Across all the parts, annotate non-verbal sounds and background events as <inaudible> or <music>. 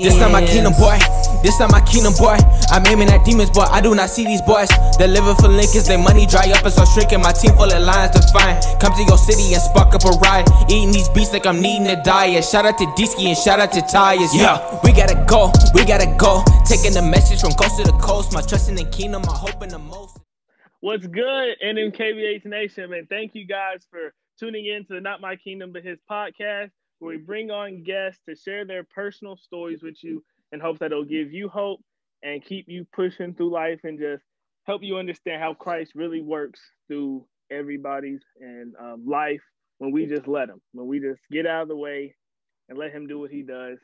This not my kingdom, boy. This not my kingdom, boy. I'm aiming at demons, boy. I do not see these boys. They're living for Lincolns, they money dry up and so shrinking. My team full of lions to find. Come to your city and spark up a riot. Eating these beats like I'm needing a diet. Shout out to Disky and shout out to Tyres. Yeah, we gotta go, we gotta go. Taking the message from coast to the coast. My trust in the kingdom, my hope in the most. What's good, NMKBH Nation, man? Thank you guys for tuning in to the Not My Kingdom But His podcast where we bring on guests to share their personal stories with you in hopes that it'll give you hope and keep you pushing through life and just help you understand how Christ really works through everybody's and um, life when we just let him, when we just get out of the way and let him do what he does.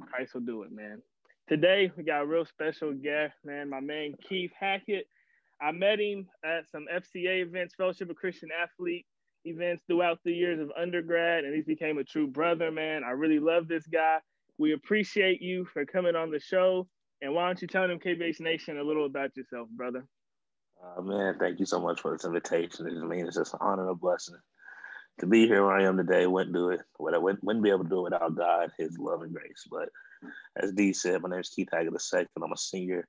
Christ will do it, man. Today we got a real special guest, man. My man Keith Hackett. I met him at some FCA events, Fellowship of Christian Athlete events throughout the years of undergrad, and he's became a true brother, man. I really love this guy. We appreciate you for coming on the show. And why don't you tell them KBH Nation a little about yourself, brother? Uh, man, thank you so much for this invitation. It means it's just an honor and a blessing to be here where I am today. Wouldn't do it. Wouldn't, wouldn't be able to do it without God, His love and grace. But as D said, my name is Keith Hackett II. I'm a senior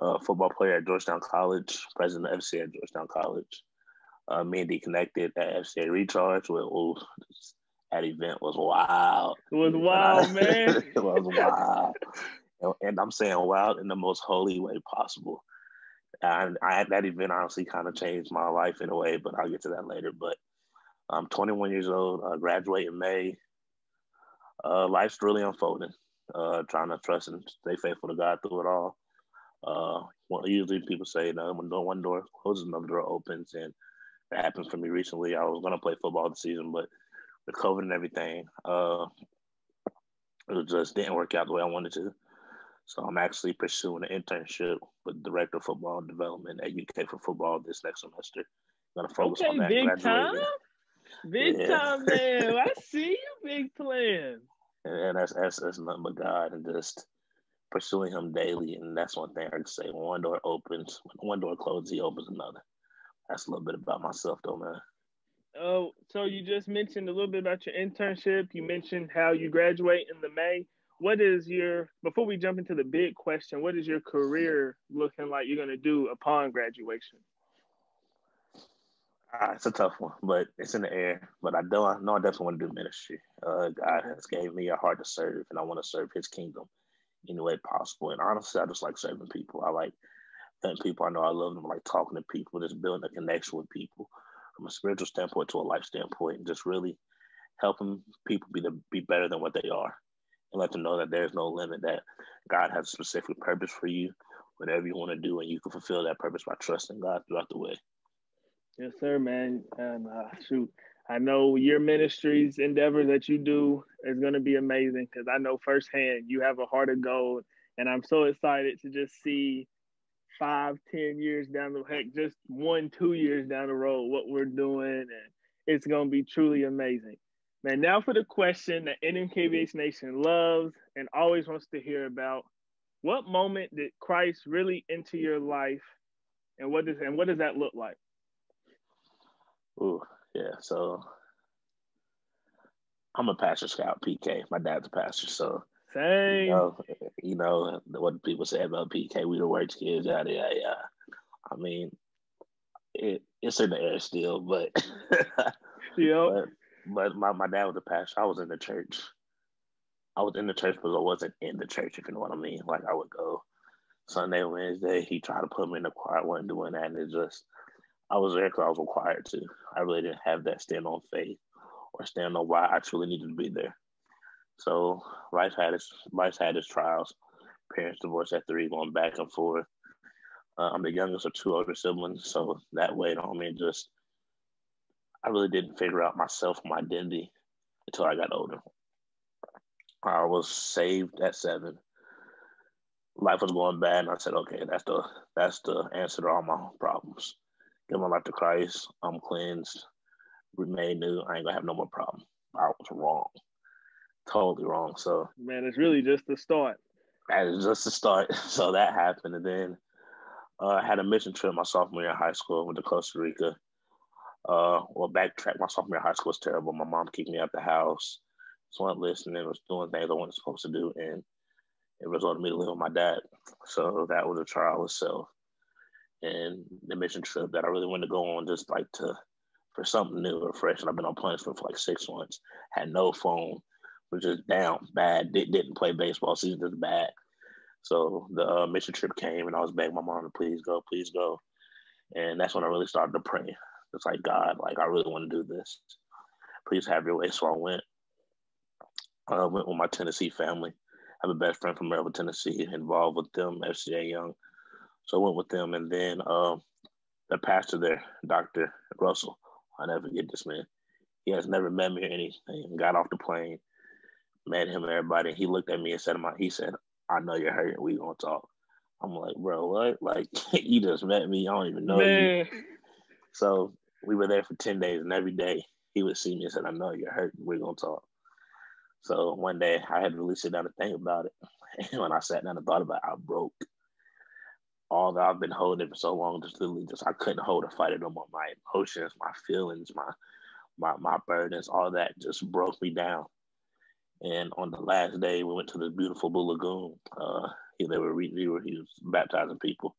uh, football player at Georgetown College, president of FC at Georgetown College uh, me and D connected at FCA Recharge. With, ooh, that event was wild. It was <laughs> wild, man. <laughs> it was wild. <laughs> and, and, I'm saying wild in the most holy way possible. And I had that event honestly kind of changed my life in a way, but I'll get to that later. But I'm 21 years old, uh, graduate in May. Uh, life's really unfolding. Uh, trying to trust and stay faithful to God through it all. Uh, well, usually people say, you know, when one door closes, another door opens, and that happened for me recently. I was gonna play football this season, but the COVID and everything, uh, it just didn't work out the way I wanted to. So I'm actually pursuing an internship with director of football development at UK for football this next semester. I'm gonna focus okay, on that. Big time, big yeah. time, man. <laughs> I see you, big plan. And that's that's that's nothing but God and just pursuing Him daily. And that's one thing I can say: when one door opens, when one door closes, He opens another that's a little bit about myself, though, man. Oh, so you just mentioned a little bit about your internship. You mentioned how you graduate in the May. What is your before we jump into the big question? What is your career looking like? You're going to do upon graduation? Uh, it's a tough one, but it's in the air. But I know I know I definitely want to do ministry. Uh, God has gave me a heart to serve, and I want to serve His kingdom any way possible. And honestly, I just like serving people. I like letting people I know I love them, like talking to people, just building a connection with people from a spiritual standpoint to a life standpoint, and just really helping people be the, be better than what they are, and let them know that there's no limit, that God has a specific purpose for you, whatever you want to do, and you can fulfill that purpose by trusting God throughout the way. Yes, sir, man. And uh, shoot, I know your ministry's endeavor that you do is going to be amazing because I know firsthand you have a heart of gold, and I'm so excited to just see five, ten years down the heck, just one, two years down the road, what we're doing, and it's gonna be truly amazing. Man, now for the question that NMKBH Nation loves and always wants to hear about. What moment did Christ really enter your life, and what does and what does that look like? Ooh, yeah. So I'm a pastor scout, PK. My dad's a pastor, so same. You know, you know what people say about PK. We the worst kids out there. Yeah, I mean, it, it's in the air still, but <laughs> yeah. But, but my, my dad was a pastor. I was in the church. I was in the church, but I wasn't in the church. If you know what I mean. Like I would go Sunday, Wednesday. He tried to put me in the choir. I wasn't doing that, and it just I was there because I was required to. I really didn't have that stand on faith or stand on why I truly needed to be there. So life had its life had its trials. Parents divorced at three, going back and forth. Uh, I'm the youngest of two older siblings, so that weighed on me. Just I really didn't figure out myself, my identity, until I got older. I was saved at seven. Life was going bad, and I said, "Okay, that's the that's the answer to all my problems. Give my life to Christ. I'm cleansed, remain new. I ain't gonna have no more problem." I was wrong totally wrong. So man, it's really just the start. That is just the start. <laughs> So that happened, and then uh, I had a mission trip my sophomore year in high school. Went to Costa Rica. Uh, well, backtrack. My sophomore year in high school was terrible. My mom kicked me out the house. So I wasn't listening was doing things I wasn't supposed to do, and it resulted in me to live with my dad. So that was a trial itself. And the mission trip that I really wanted to go on, just like to for something new or fresh. And I've been on punishment for like six months. Had no phone, was just down, bad. Did, didn't play baseball season, just bad. So the uh, mission trip came, and I was begging my mom to please go, please go. And that's when I really started to pray. It's like God, like I really want to do this. Please have your way. So I went. I went with my Tennessee family. I have a best friend from Maryville, Tennessee, involved with them, FCA Young. So I went with them, and then uh, the pastor there, Dr. Russell, I never get this man. He has never met me or anything. Got off the plane, met him, and everybody. He looked at me and said, "He said, I know you're hurting. We gonna talk." I'm like, bro, what? Like, <laughs> you just met me. I don't even know man. you. So we were there for 10 days, and every day he would see me and said, I know you're hurting. We're going to talk. So one day I had to really sit down and think about it. <laughs> And when I sat down and thought about it, I broke. All that I've been holding for so long, just literally just I couldn't hold a fight it no more. My emotions, my feelings, my my my burdens, all that just broke me down. And on the last day, we went to the beautiful Blue Lagoon. Uh, he, they were, he was baptizing people.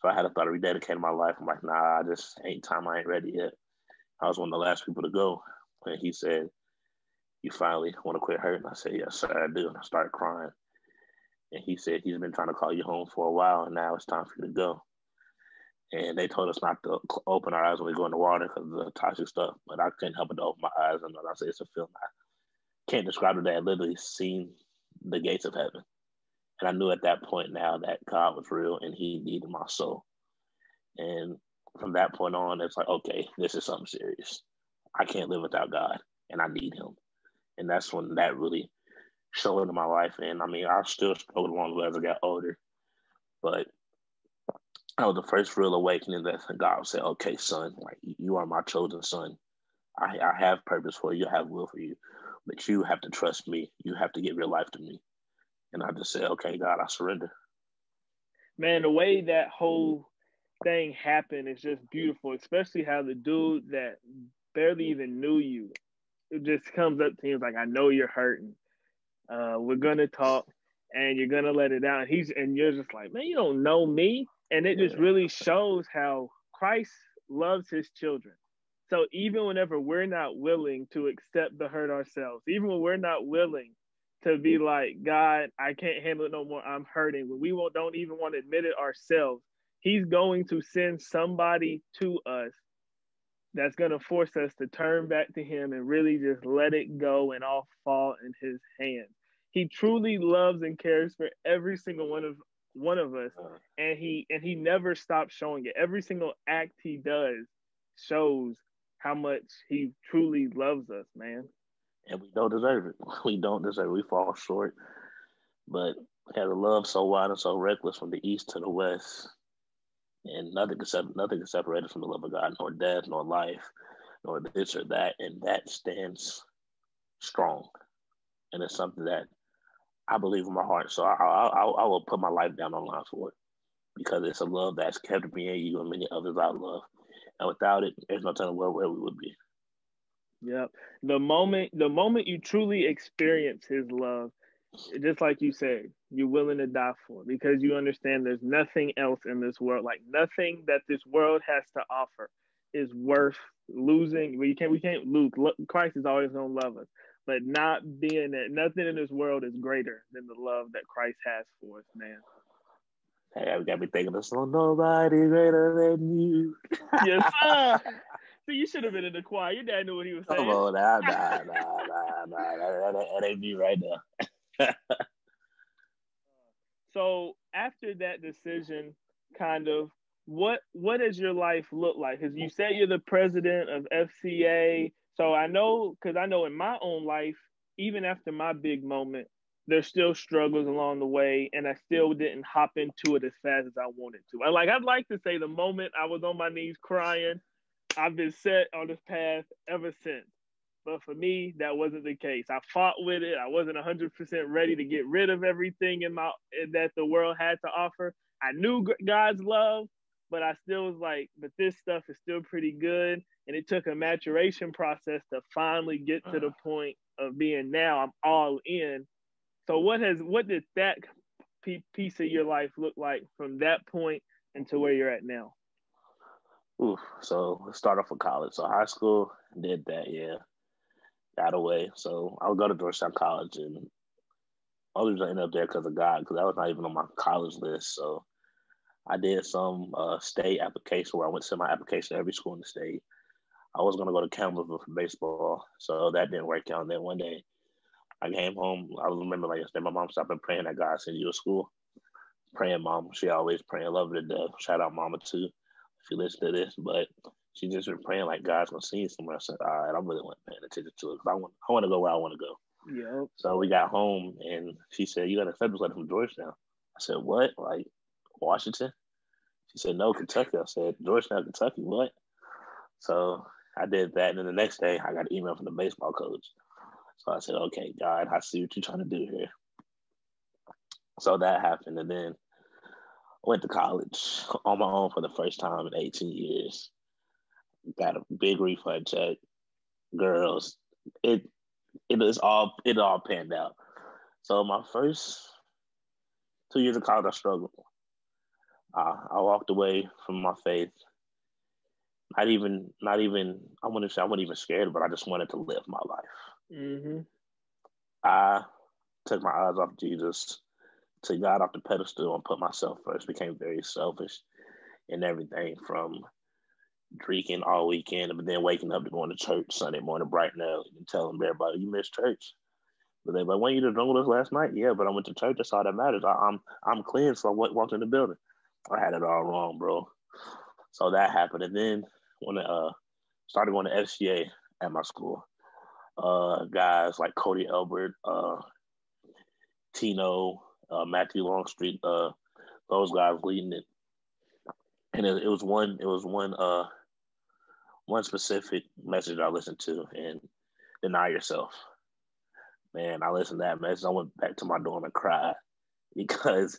So I had to thought to rededicate my life. I'm like, nah, I just ain't time. I ain't ready yet. I was one of the last people to go. And he said, you finally want to quit hurting? I said, yes, sir, I do. And I started crying. And he said, he's been trying to call you home for a while, and now it's time for you to go. And they told us not to open our eyes when we go in the water because of the toxic stuff. But I couldn't help but to open my eyes. And I said, it's a feeling. I can't describe it. I literally seen the gates of heaven. And I knew at that point now that God was real and he needed my soul. And from that point on, it's like, okay, this is something serious. I can't live without God and I need him. And that's when that really showed into my life. And I mean, I still struggled along as I got older. But that was the first real awakening that God said, okay, son, like you are my chosen son. I, I have purpose for you, I have will for you, but you have to trust me. You have to give your life to me. And I just said, okay, God, I surrender. Man, the way that whole thing happened is just beautiful, especially how the dude that barely even knew you it just comes up to him like, I know you're hurting. Uh, we're gonna talk and you're gonna let it out. And he's and you're just like, man, you don't know me. And it just really shows how Christ loves his children. So even whenever we're not willing to accept the hurt ourselves, even when we're not willing to be like, God, I can't handle it no more. I'm hurting. When we won't, don't even want to admit it ourselves, He's going to send somebody to us that's going to force us to turn back to Him and really just let it go and all fall in His hands. He truly loves and cares for every single one of one of us, uh-huh. and he and he never stops showing it. Every single act he does shows how much he truly loves us, man and we don't deserve it. <laughs> We don't deserve it. We fall short. But had a love so wide and so reckless from the east to the west, and nothing can nothing can separate us from the love of God, nor death, nor life, nor this or that, and that stands strong, and it's something that I believe in my heart. So I, I, I, I will put my life down on line for it because it's a love that's kept me and you and many others I love, and without it, there's no telling where, where we would be. Yep. The moment the moment you truly experience his love, just like you said, you're willing to die for because you understand there's nothing else in this world, like nothing that this world has to offer is worth losing. We can't we can't lose. Christ is always gonna love us. But not being that nothing in this world is greater than the love that Christ has for us, man. We got me thinking of song, nobody greater than you. <laughs> yes, sir. <laughs> See, you should have been in the choir. Your dad knew what he was saying. Come on, nah, <laughs> nah, nah, nah, nah. That ain't me right now. so after that decision, kind of, what what does your life look like? Because you said you're the president of FCA. So I know, because I know in my own life, even after my big moment, there's still struggles along the way, and I still didn't hop into it as fast as I wanted to. I like I'd like to say the moment I was on my knees crying I've been set on this path ever since. But for me, that wasn't the case. I fought with it. I wasn't 100% ready to get rid of everything in my that the world had to offer. I knew God's love, but I still was like, but this stuff is still pretty good. And it took a maturation process to finally get to the ah. point of being now I'm all in. So what has what did that piece of your life look like from that point into where you're at now? Oof. So start off with college. So high school did that, yeah. Got away. So I would go to Georgetown College and I was ended up there because of God, because that was not even on my college list. So I did some uh, state application where I went to my application to every school in the state. I was gonna go to Campbellsville for baseball, so that didn't work out. And then one day, I came home. I remember like yesterday, my mom stopped and praying that God send you to school. Praying, mom. She always praying. Love her to death. Shout out, mama too, if you listen to this. But she just been praying like God's gonna send you somewhere. I said, all right, I really want paying attention to it because I want, I want to go where I want to go. Yeah. So we got home and she said, "You got a acceptance letter from Georgetown." I said, "What? Like Washington?" She said, "No, Kentucky." I said, "Georgetown, Kentucky. What?" So I did that, and then the next day I got an email from the baseball coach. So I said, "Okay, God, I see what you're trying to do here." So that happened, and then I went to college on my own for the first time in 18 years. Got a big refund check, girls. It it is all it all panned out. So my first two years of college, I struggled. Uh, I walked away from my faith not even not even I wouldn't say I wasn't even scared, but I just wanted to live my life. Mm-hmm. I took my eyes off Jesus, took God off the pedestal, and put myself first. Became very selfish in everything from drinking all weekend, but then waking up to going to church Sunday morning bright and early and telling everybody you missed church. But they like, when you just drunk with us last night? Yeah, but I went to church. That's all that matters. I, am I'm, I'm clean, so I walked in the building. I had it all wrong, bro. So that happened, and then when I uh, started going to FCA at my school. Uh, guys like Cody Elbert, uh, Tino, uh, Matthew Longstreet, uh, those guys leading it. And it, it, was one, it was one, uh, one specific message I listened to, and deny yourself. Man, I listened to that message. I went back to my dorm and cried <laughs> because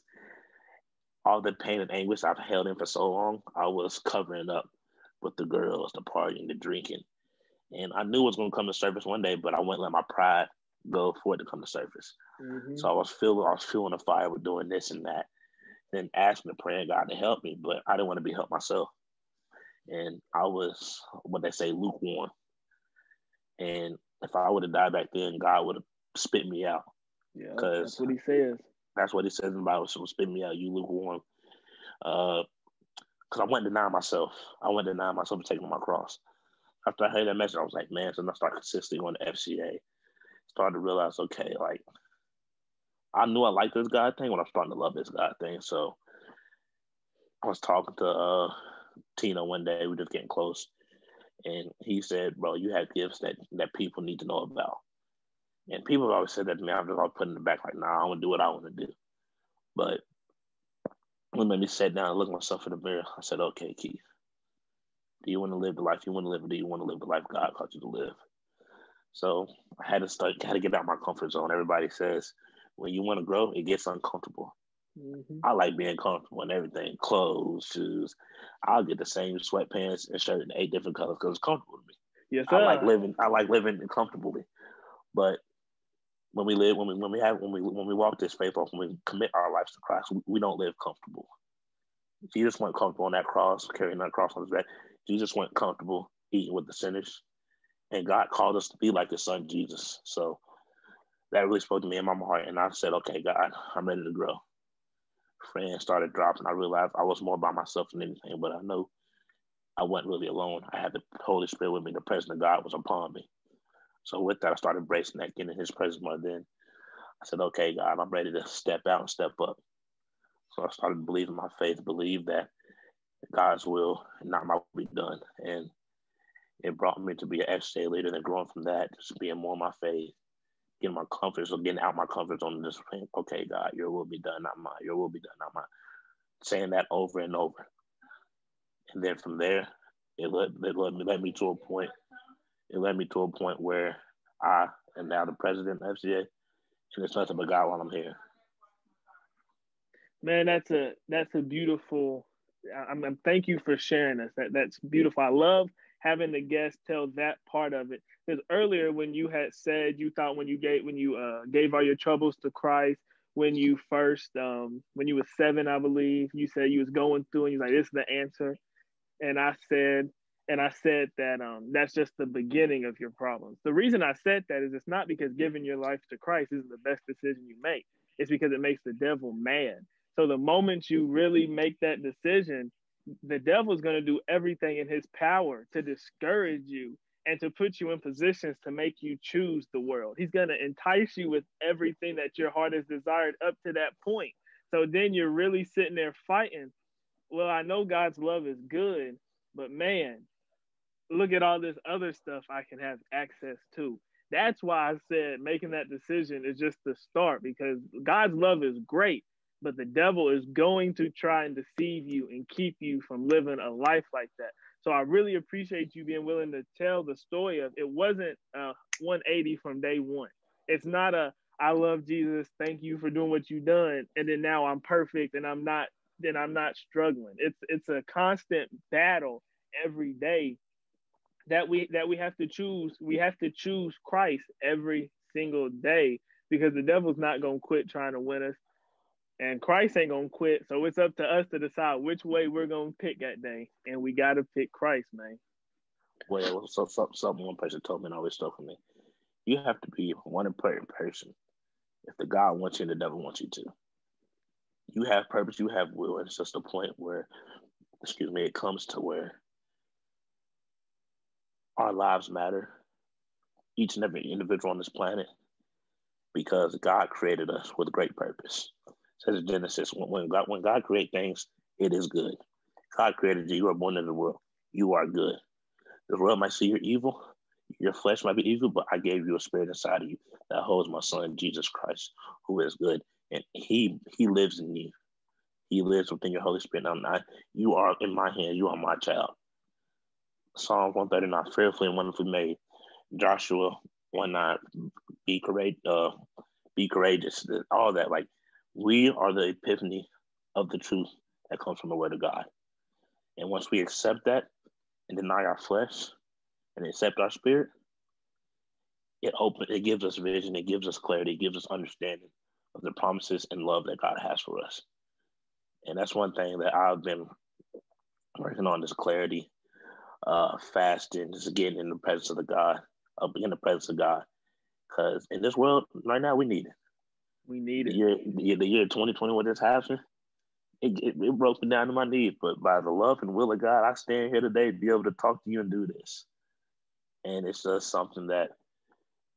all the pain and anguish I've held in for so long, I was covering up with the girls, the partying, the drinking. And I knew it was going to come to surface one day, but I wouldn't let my pride go for it to come to surface. Mm-hmm. So I was feeling, I was feeling the fire with doing this and that. Then asking and praying God to help me, but I didn't want to be helped myself. And I was what they say lukewarm. And if I would have died back then, God would have spit me out. Yeah, that's what He says. That's what He says in the Bible. So spit me out, you lukewarm. Uh, because I went to deny myself. I went to deny myself to taking my cross. After I heard that message, I was like, man, so I started consistently on to FCA. Started to realize, okay, like I knew I liked this God thing when I'm starting to love this God thing. So I was talking to uh, Tino one day. We were just getting close, and he said, "Bro, you have gifts that that people need to know about." And people have always said that to me. I'm just all putting it back like, "Nah, I want to do what I want to do." But when made me sit down and look myself in the mirror. I said, okay, Keith, do you want to live the life you want to live, or do you want to live the life God called you to live? So I had to start, had to get out my comfort zone. Everybody says when you want to grow, it gets uncomfortable. Mm-hmm. I like being comfortable and everything, clothes, shoes. I'll get the same sweatpants and shirt in eight different colors because it's comfortable to me. Yes, sir. I like living. I like living comfortably, but when we live, when we when we have when we when we walk this faith off, when we commit our lives to Christ, we, we don't live comfortable. Jesus went comfortable on that cross, carrying that cross on his back. Jesus went comfortable eating with the sinners, and God called us to be like His Son Jesus. So that really spoke to me in my heart, and I said, "Okay, God, I'm ready to grow." Friends started dropping. I realized I was more by myself than anything, but I know I wasn't really alone. I had the Holy Spirit with me. The presence of God was upon me. So with that, I started embracing that, getting in his presence more then. I said, okay, God, I'm ready to step out and step up. So I started believing my faith, believe that God's will not my will be done. And it brought me to be an FCA leader. And growing from that, just being more in my faith, getting my comfort, so getting out my comfort zone and just saying, okay, God, your will be done, not mine. Your will be done, not mine. Saying that over and over. And then from there, it led, it led, me, led me to a point it led me to a point where I am now the president of FCA, and it's nothing but God while I'm here. Man, that's a that's a beautiful. I'm, I'm thank you for sharing this. That that's beautiful. I love having the guests tell that part of it Because earlier when you had said you thought when you gave when you uh, gave all your troubles to Christ, when you first um, when you were seven, I believe, you said you was going through and you like, this is the answer. And I said, and I said that um, that's just the beginning of your problems. The reason I said that is it's not because giving your life to Christ is the best decision you make. It's because it makes the devil mad. So the moment you mm-hmm. really make that decision, the devil's going to do everything in his power to discourage you and to put you in positions to make you choose the world. He's going to entice you with everything that your heart has desired up to that point. So then you're really sitting there fighting. Well, I know God's love is good, but man, look at all this other stuff I can have access to. That's why I said making that decision is just the start because God's love is great, but the devil is going to try and deceive you and keep you from living a life like that. So I really appreciate you being willing to tell the story of it wasn't uh, a 180 from day one. It's not a I love Jesus, thank you for doing what you've done, and then now I'm perfect and I'm not then I'm not struggling. It's it's a constant battle every day that we that we have to choose we have to choose Christ every single day because the devil's not going to quit trying to win us and Christ ain't to quit so it's up to us to decide which way we're to pick that day. And we got to pick Christ man. Well so, so something one person told me and always stuck with me. You have to be one important person. If the God wants you and the devil wants you to. You have purpose you have will and it's just a point where excuse me it comes to where our lives matter, each and every individual on this planet, because God created us with a great purpose. Says Genesis, when God when God creates things, it is good. God created you. You are born into the world. You are good. The world might see you're evil. Your flesh might be evil, but I gave you a spirit inside of you that holds my son Jesus Christ, who is good, and he he lives in you. He lives within your Holy Spirit. Now, not you are in my hand. You are my child. Psalm 139, fearfully and wonderfully made. Joshua 1 9, be courageous, uh, be courageous. All that. Like we are the epiphany of the truth that comes from the word of God. And once we accept that and deny our flesh and accept our spirit, it opens, it gives us vision, it gives us clarity, it gives us understanding of the promises and love that God has for us. And that's one thing that I've been working on this clarity uh, fasting, just getting in the presence of the God, uh, in the presence of God. Because in this world right now, we need it. We need it. The year, the year 2020, when this happened, it, it, it, broke me down to my knees. But by the love and will of God, I stand here today to be able to talk to you and do this. And it's just something that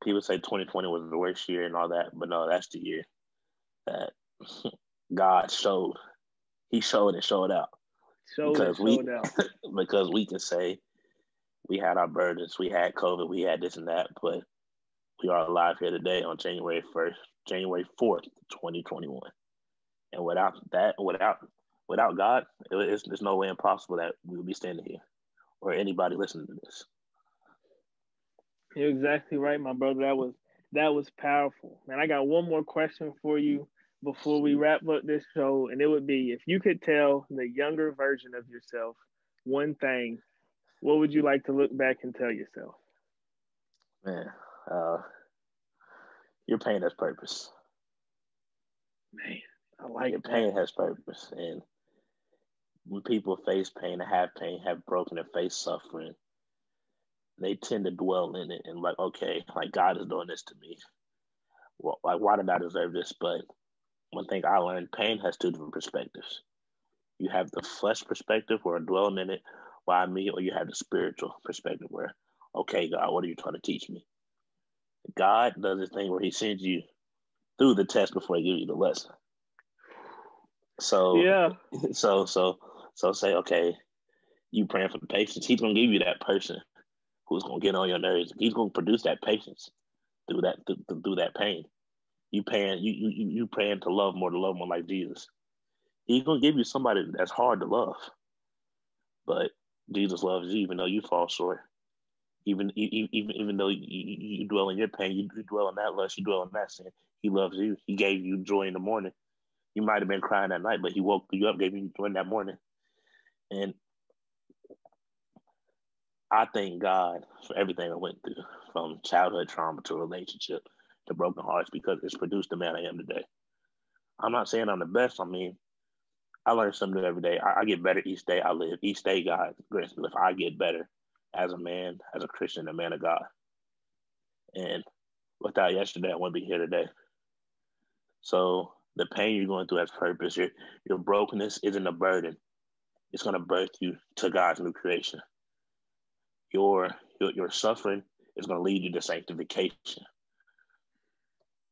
people say 2020 was the worst year and all that. But no, that's the year that <laughs> God showed. He showed and showed out. Showed because we <laughs> because we can say we had our burdens, we had COVID, we had this and that, but we are alive here today on January first, January fourth, twenty twenty one, and without that, without without God, it's, there's no way impossible that we would be standing here or anybody listening to this. You're exactly right, my brother. That was that was powerful. Man, I got one more question for you before we wrap up this show, and it would be if you could tell the younger version of yourself one thing, what would you like to look back and tell yourself? Man, uh, your pain has purpose. Man, I like your pain has purpose, and when people face pain have pain, have broken and face suffering, they tend to dwell in it and like, okay, like God is doing this to me. Well, like why did I deserve this? But one thing I learned pain has two different perspectives. You have the flesh perspective where I dwelling in it, why me, or you have the spiritual perspective where, okay, God, what are you trying to teach me? God does this thing where he sends you through the test before he gives you the lesson. So yeah. <laughs> So so so say, okay, you praying for the patience. He's gonna give you that person who's gonna get on your nerves. He's gonna produce that patience through that through, through that pain. You paying you you you praying to love more to love more like Jesus. He's gonna give you somebody that's hard to love, but Jesus loves you even though you fall short. Even even even though you, you dwell in your pain, you dwell in that lust, you dwell in that sin. He loves you. He gave you joy in the morning. You might have been crying that night, but he woke you up, gave you joy in that morning. And I thank God for everything I went through, from childhood trauma to relationship to broken hearts, because it's produced the man I am today. I'm not saying I'm the best. I mean, I learn something new every day. I, I get better each day I live. Each day God grants me if I get better as a man, as a Christian, a man of God. And without yesterday, I wouldn't be here today. So the pain you're going through has purpose. Your your brokenness isn't a burden. It's going to birth you to God's new creation. Your your, your suffering is going to lead you to sanctification.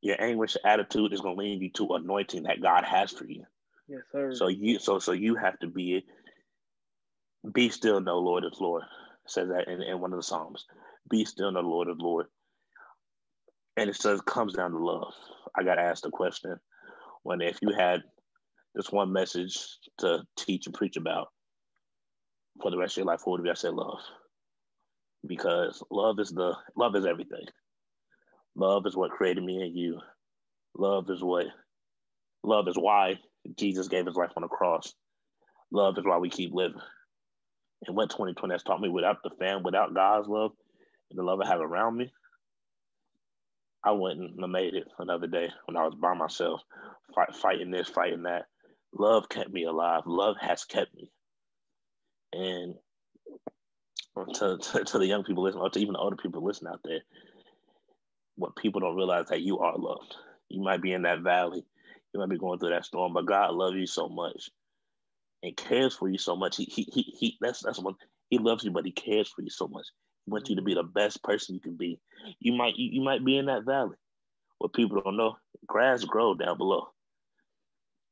Your anguish attitude is going to lead you to anointing that God has for you. Yes, sir. So you so so you have to be be still, know Lord is Lord. Says that in, in one of the Psalms. Be still, know Lord is Lord. And it says comes down to love. I got asked a question when if you had this one message to teach and preach about for the rest of your life, what would it be? I said love. Because love is the love is everything. Love is what created me and you. Love is what love is why Jesus gave his life on the cross. Love is why we keep living. And what 2020 has taught me without the fan, without God's love and the love I have around me, I wouldn't have made it another day when I was by myself, fight, fighting this, fighting that. Love kept me alive. Love has kept me. And to, to, to the young people listening, or to even the older people listening out there, what people don't realize that you are loved. You might be in that valley, you might be going through that storm, but God loves you so much and cares for you so much. He he he, he that's that's one he loves you, but he cares for you so much. He wants you to be the best person you can be. You might you, you might be in that valley. What people don't know, grass grow down below.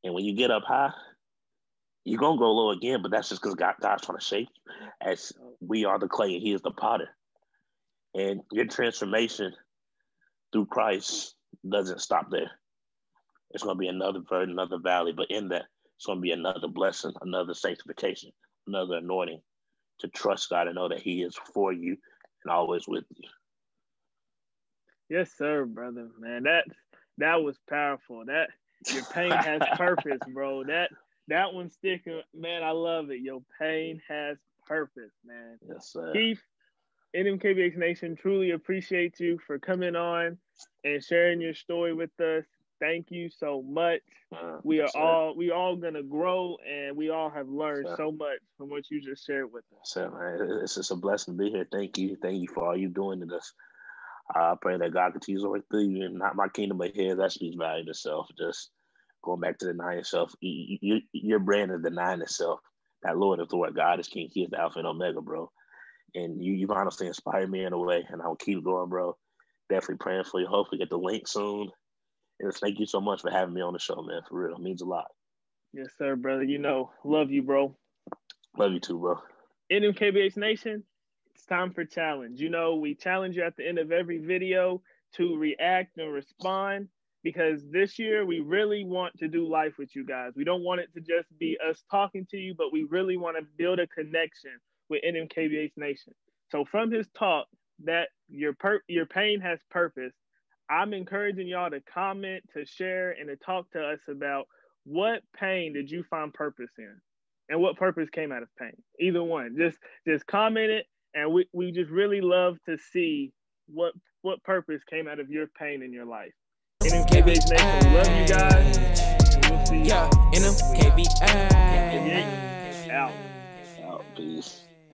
And when you get up high, you're gonna go low again, but that's just because God, God's trying to shape you as we are the clay and he is the potter. And your transformation through Christ doesn't stop there. It's to be another another valley, but in that, it's going to be another blessing, another sanctification, another anointing to trust God and know that He is for you and always with you. Yes, sir, brother. Man, that that was powerful. That your pain has <laughs> purpose, bro. That that one's sticking. Man, I love it. Your pain has purpose, man. Yes, sir. Keith, NMKBH Nation, truly appreciate you for coming on and sharing your story with us thank you so much. Uh, we are all we all gonna grow, and we all have learned so much from what you just shared with us. So, man, it's just a blessing to be here. Thank you, thank you for all you're doing to us. I pray that God continues to work through you, and not my kingdom, but here that speaks value to self. Just going back to denying yourself, you, you, your brand is denying itself. That Lord is Lord, God is King. He is the Alpha and Omega, bro. And you, you've honestly inspired me in a way, and I'll keep going, bro. Definitely praying for you. Hopefully, get the link soon and thank you so much for having me on the show, man. For real, it means a lot. Yes, sir, brother. You know, love you, bro. Love you too, bro. NMKBH Nation, it's time for challenge. You know, we challenge you at the end of every video to react and respond because this year we really want to do life with you guys. We don't want it to just be us talking to you, but we really want to build a connection with NMKBH Nation. So from his talk, that your per- your pain has purpose I'm encouraging y'all to comment, to share, and to talk to us about what pain did you find purpose in, and what purpose came out of pain. Either one, just just comment it, and we, we just really love to see what what purpose came out of your pain in your life. NMKBH Nation, love you guys. And we'll see you. Yeah, NMKBH. Out. Out. Peace.